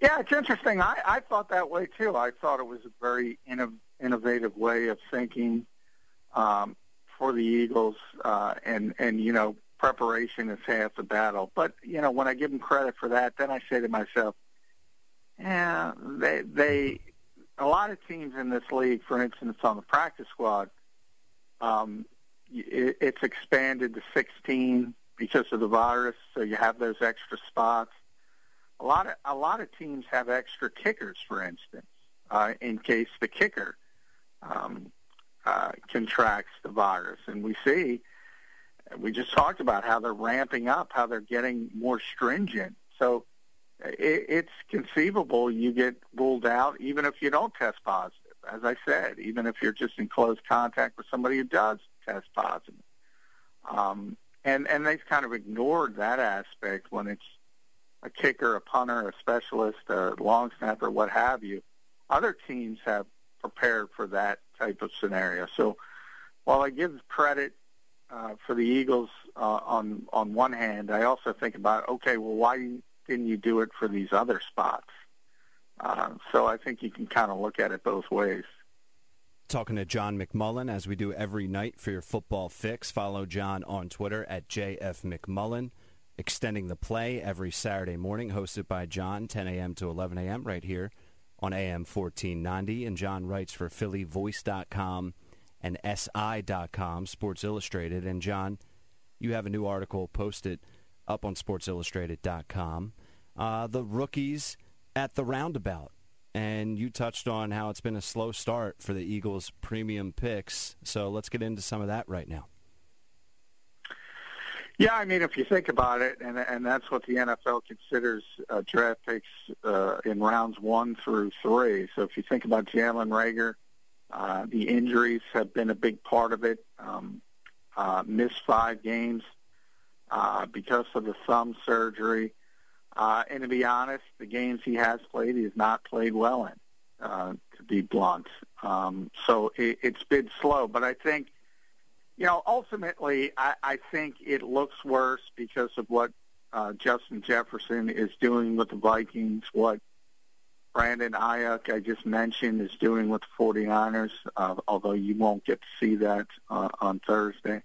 yeah, it's interesting. I, I thought that way too. I thought it was a very inno- innovative way of thinking um, for the Eagles, uh, and and you know preparation is half the battle. But you know when I give them credit for that, then I say to myself, yeah, they they a lot of teams in this league, for instance, on the practice squad, um, it, it's expanded to 16 because of the virus, so you have those extra spots. A lot of a lot of teams have extra kickers, for instance, uh, in case the kicker um, uh, contracts the virus. And we see, we just talked about how they're ramping up, how they're getting more stringent. So it, it's conceivable you get ruled out even if you don't test positive. As I said, even if you're just in close contact with somebody who does test positive. Um, and and they've kind of ignored that aspect when it's a kicker, a punter, a specialist, a long snapper, what have you. Other teams have prepared for that type of scenario. So while I give credit uh, for the Eagles uh, on on one hand, I also think about okay, well, why didn't you do it for these other spots? Uh, so I think you can kind of look at it both ways. Talking to John McMullen as we do every night for your football fix. Follow John on Twitter at JF McMullen. Extending the play every Saturday morning, hosted by John, 10 a.m. to 11 a.m. right here on AM 1490. And John writes for PhillyVoice.com and SI.com, Sports Illustrated. And John, you have a new article posted up on SportsIllustrated.com. Uh, the rookies at the roundabout. And you touched on how it's been a slow start for the Eagles' premium picks. So let's get into some of that right now. Yeah, I mean, if you think about it, and and that's what the NFL considers uh, draft picks uh, in rounds one through three. So if you think about Jalen Reagor, uh, the injuries have been a big part of it. Um, uh, missed five games uh, because of the thumb surgery. Uh, and to be honest, the games he has played, he has not played well in, uh, to be blunt. Um, so it, it's been slow. But I think, you know, ultimately, I, I think it looks worse because of what uh, Justin Jefferson is doing with the Vikings, what Brandon Aiyuk, I just mentioned, is doing with the 49ers, uh, although you won't get to see that uh, on Thursday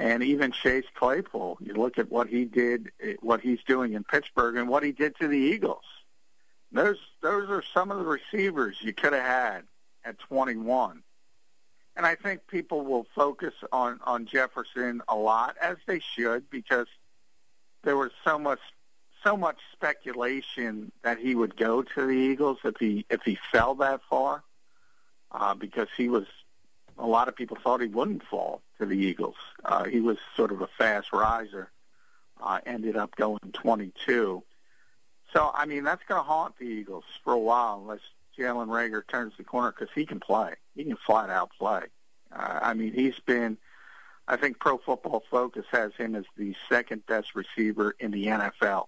and even Chase Claypool. You look at what he did, what he's doing in Pittsburgh, and what he did to the Eagles. Those those are some of the receivers you could have had at 21. and I think people will focus on on Jefferson a lot, as they should, because there was so much so much speculation that he would go to the Eagles if he if he fell that far, uh, because he was a lot of people thought he wouldn't fall to the Eagles. Uh, he was sort of a fast riser. Uh, ended up going 22. So I mean that's going to haunt the Eagles for a while unless Jalen Reagor turns the corner because he can play. He can flat out play. Uh, I mean he's been. I think Pro Football Focus has him as the second best receiver in the NFL.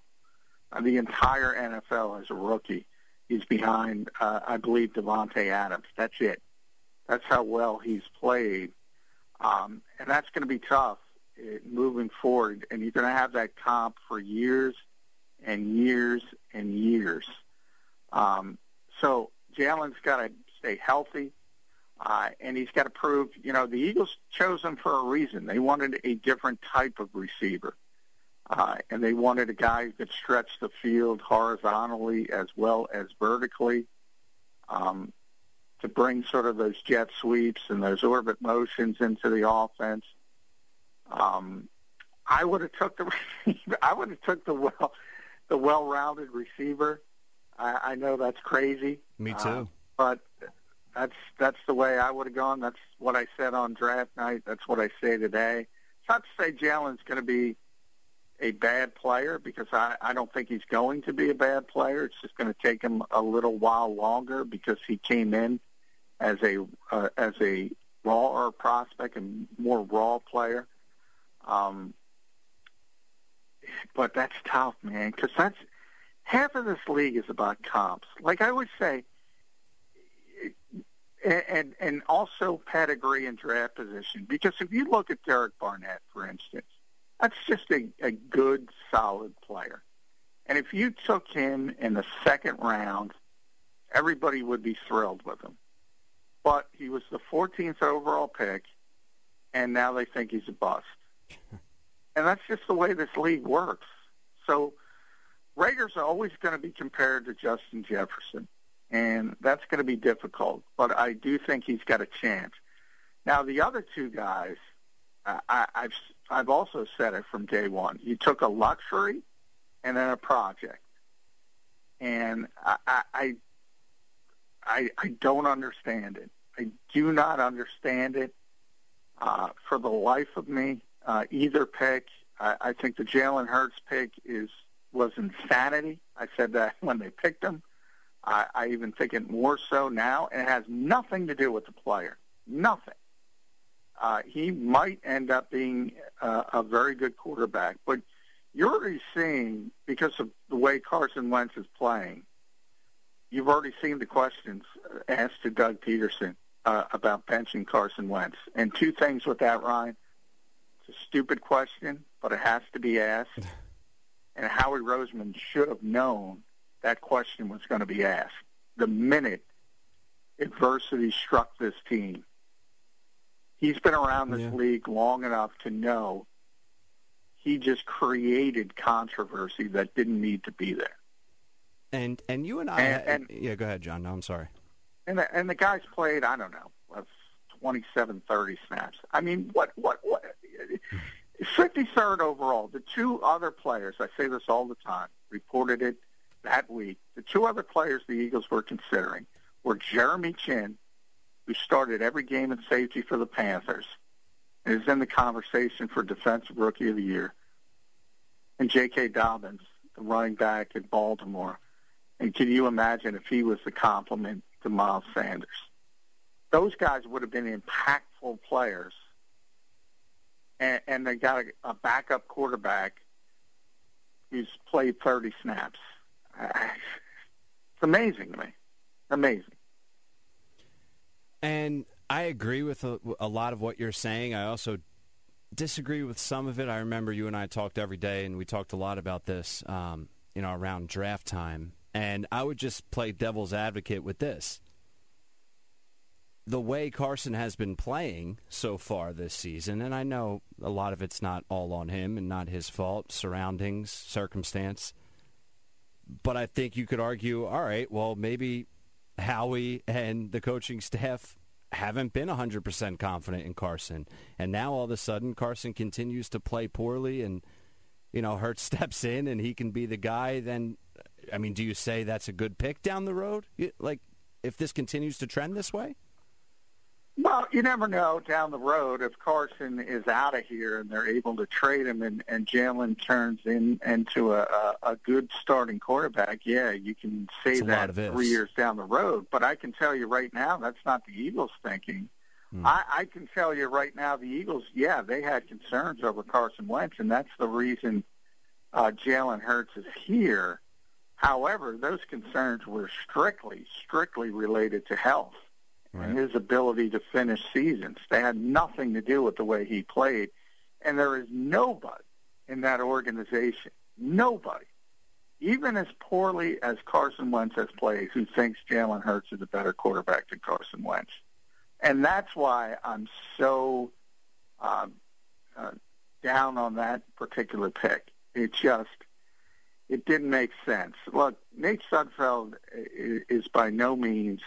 Uh, the entire NFL as a rookie, he's behind, uh, I believe, Davante Adams. That's it. That's how well he's played, um, and that's going to be tough uh, moving forward. And you're going to have that comp for years and years and years. Um, so Jalen's got to stay healthy. Uh, and he's got to prove, you know, the Eagles chose him for a reason. They wanted a different type of receiver. Uh, and they wanted a guy who could stretch the field horizontally as well as vertically um, to bring sort of those jet sweeps and those orbit motions into the offense. Um, I would have took the I would have took the well the well-rounded receiver. I, I know that's crazy. Me too. Uh, but that's that's the way I would have gone. That's what I said on draft night. That's what I say today. It's not to say Jalen's going to be a bad player because I, I don't think he's going to be a bad player. It's just going to take him a little while longer because he came in as a uh, as a raw prospect and more raw player. Um, but that's tough, man, because that's half of this league is about comps. Like I would say, and and also pedigree and draft position. Because if you look at Derek Barnett, for instance, that's just a, a good, solid player. And if you took him in the second round, everybody would be thrilled with him. But he was the 14th overall pick, and now they think he's a bust. and that's just the way this league works. So Reagor's always going to be compared to Justin Jefferson, and that's going to be difficult. But I do think he's got a chance. Now, the other two guys, I, I've I've also said it from day one. You took a luxury and then a project, and I I I, I I don't understand it. I do not understand it uh, for the life of me. Uh, either pick, I, I think the Jalen Hurts pick is was insanity. I said that when they picked him. I, I even think it more so now, and it has nothing to do with the player. Nothing uh, he might end up being uh, a very good quarterback. But you're already seeing, because of the way Carson Wentz is playing, you've already seen the questions asked to Doug Pederson uh, about benching Carson Wentz. And two things with that, Ryan. It's a stupid question, but it has to be asked. And Howie Roseman should have known that question was going to be asked the minute adversity struck this team he's been around this yeah. league long enough to know he just created controversy that didn't need to be there. And and you and I, and, and, uh, yeah, go ahead, John. No, I'm sorry. And the, and the guys played, I don't know, 27, 30 snaps. I mean, what what what? 53rd overall. The two other players, I say this all the time, reported it that week. The two other players the Eagles were considering were Jeremy Chinn, who started every game in safety for the Panthers and is in the conversation for Defensive Rookie of the Year, and J.K. Dobbins, the running back at Baltimore. And can you imagine if he was the complement to Miles Sanders? Those guys would have been impactful players, and, and they got a, a backup quarterback who's played 30 snaps. It's amazing to me. Amazing. And I agree with a, a, lot of what you're saying. I also disagree with some of it. I remember you and I talked every day, and we talked a lot about this, um, you know, around draft time. And I would just play devil's advocate with this. The way Carson has been playing so far this season, and I know a lot of it's not all on him and not his fault, surroundings, circumstance. But I think you could argue, all right, well, maybe Howie and the coaching staff haven't been 100% confident in Carson. And now all of a sudden Carson continues to play poorly and you know, Hurts steps in and he can be the guy, then I mean, do you say that's a good pick down the road? Like if this continues to trend this way? Well, you never know down the road if Carson is out of here and they're able to trade him and, and Jalen turns in into a, a, a good starting quarterback. Yeah, you can say that three years down the road. But I can tell you right now, that's not the Eagles' thinking. Hmm. I, I can tell you right now, the Eagles, yeah, they had concerns over Carson Wentz, and that's the reason uh, Jalen Hurts is here. However, those concerns were strictly, strictly related to health right. and his ability to finish seasons. They had nothing to do with the way he played. And there is nobody in that organization, nobody, even as poorly as Carson Wentz has played, who thinks Jalen Hurts is a better quarterback than Carson Wentz. And that's why I'm so um, uh, down on that particular pick. It just it didn't make sense. Look, Nate Sudfeld is by no means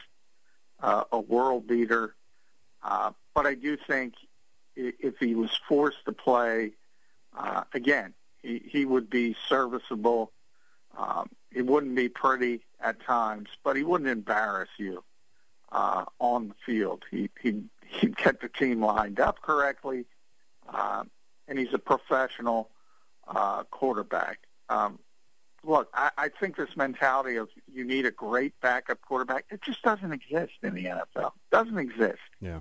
uh, a world beater, uh, but I do think if he was forced to play, uh, again, he, he would be serviceable. Um, it wouldn't be pretty at times, but he wouldn't embarrass you uh, on the field. He, he, he'd get the team lined up correctly, uh, and he's a professional uh, quarterback. Um, look, I, I think this mentality of you need a great backup quarterback, it just doesn't exist in the NFL. It doesn't exist. Yeah.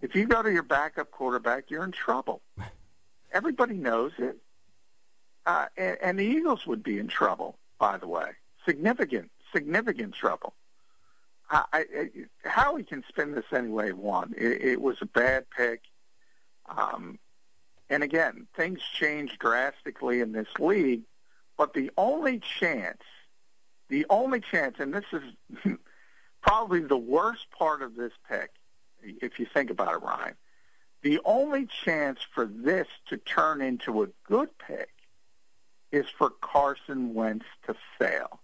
If you go to your backup quarterback, you're in trouble. Everybody knows it. Uh, and, and the Eagles would be in trouble, by the way. Significant, significant trouble. I, I, Howie can spin this any way he wants. It, it was a bad pick. Um, and again, things change drastically in this league but the only chance, the only chance, and this is probably the worst part of this pick, if you think about it, Ryan, the only chance for this to turn into a good pick is for Carson Wentz to fail.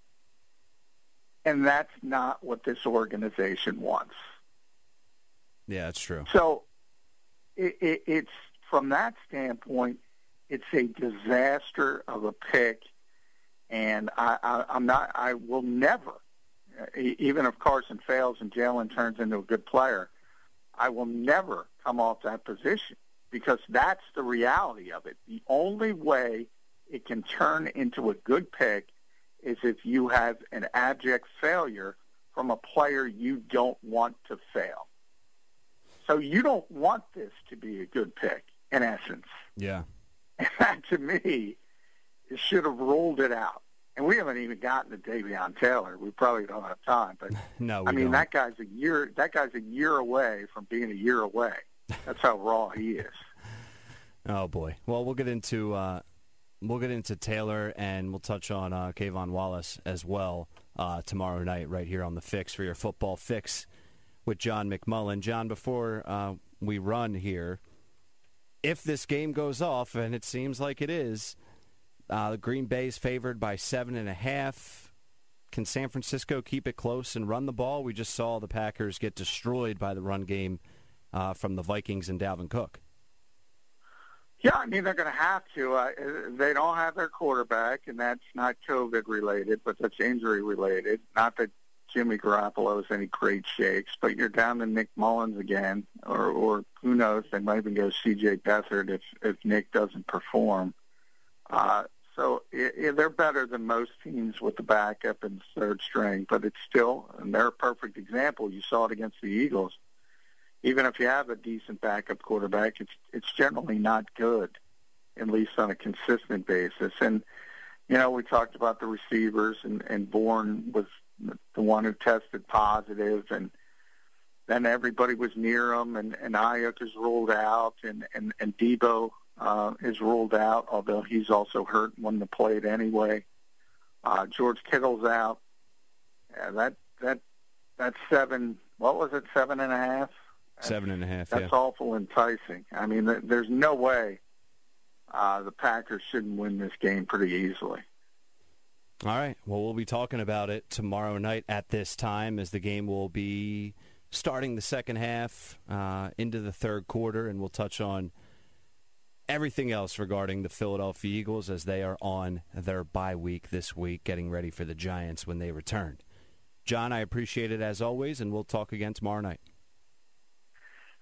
And that's not what this organization wants. Yeah, that's true. So it, it, it's from that standpoint, it's a disaster of a pick and I, I, I'm not. I will never, even if Carson fails and Jalen turns into a good player, I will never come off that position because that's the reality of it. The only way it can turn into a good pick is if you have an abject failure from a player you don't want to fail. So you don't want this to be a good pick, in essence. Yeah. And that, to me, should have rolled it out. And we haven't even gotten to Davion Taylor. We probably don't have time, but no, I mean don't. that guy's a year. That guy's a year away from being a year away. That's how raw he is. Oh boy. Well, we'll get into uh, we'll get into Taylor and we'll touch on uh, K'Von Wallace as well uh, tomorrow night right here on the Fix for your football fix with John McMullen. John, before uh, we run here, if this game goes off and it seems like it is uh, the Green is favored by seven and a half. Can San Francisco keep it close and run the ball? We just saw the Packers get destroyed by the run game uh, from the Vikings and Dalvin Cook. Yeah, I mean they're going to have to. Uh, they don't have their quarterback, and that's not COVID related, but that's injury related. Not that Jimmy Garoppolo is any great shakes, but you're down to Nick Mullens again, or or who knows? They might even go C.J. Beathard if if Nick doesn't perform. Uh, so it, they're better than most teams with the backup and third string, but it's still, and they're a perfect example. You saw it against the Eagles. Even if you have a decent backup quarterback, it's it's generally not good, at least on a consistent basis. And you know, we talked about the receivers, and and Bourne was the one who tested positive, and then everybody was near him, and and Aiyuk is ruled out, and and and Deebo uh, is ruled out, although he's also hurt when the played anyway. Uh, George Kittle's out. Yeah, that that that's seven. What was it? Seven and a half. Seven and a half. That's yeah. awful enticing. I mean, th- there's no way uh, the Packers shouldn't win this game pretty easily. All right. Well, we'll be talking about it tomorrow night at this time, as the game will be starting the second half uh, into the third quarter, and we'll touch on everything else regarding the Philadelphia Eagles as they are on their bye week this week, getting ready for the Giants when they return. John, I appreciate it as always, and we'll talk again tomorrow night.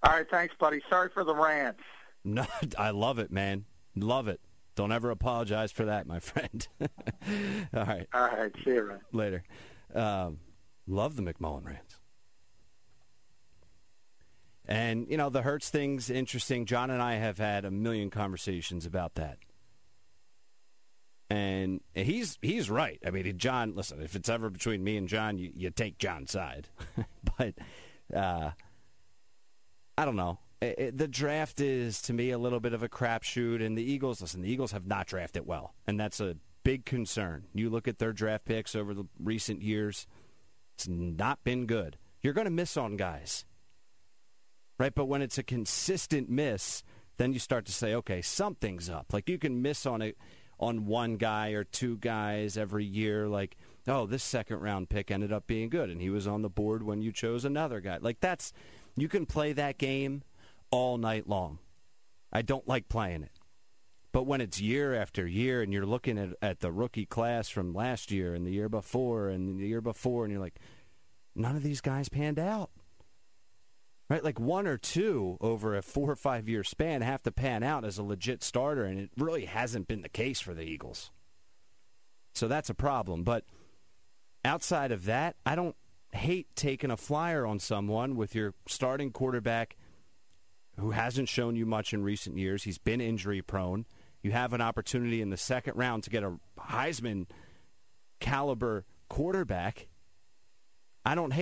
All right, thanks, buddy. Sorry for the rant. No, I love it, man. Love it. Don't ever apologize for that, my friend. All right. All right. See you, Ryan. Later. Um, love the McMullen rants. And, you know, the Hurts thing's interesting. John and I have had a million conversations about that. And he's he's right. I mean, John, listen, if it's ever between me and John, you, you take John's side. but uh, I don't know. It, it, the draft is, to me, a little bit of a crapshoot. And the Eagles, listen, the Eagles have not drafted well. And that's a big concern. You look at their draft picks over the recent years, it's not been good. You're going to miss on guys right? But when it's a consistent miss, then you start to say, okay, something's up. Like you can miss on it on one guy or two guys every year. Like, oh, this second round pick ended up being good, and he was on the board when you chose another guy. Like that's you can play that game all night long. I don't like playing it. But when it's year after year and you're looking at, at the rookie class from last year and the year before and the year before, and you're like, none of these guys panned out right? Like one or two over a four or five year span have to pan out as a legit starter, and it really hasn't been the case for the Eagles. So that's a problem. But outside of that, I don't hate taking a flyer on someone with your starting quarterback who hasn't shown you much in recent years. He's been injury prone. You have an opportunity in the second round to get a Heisman caliber quarterback. I don't hate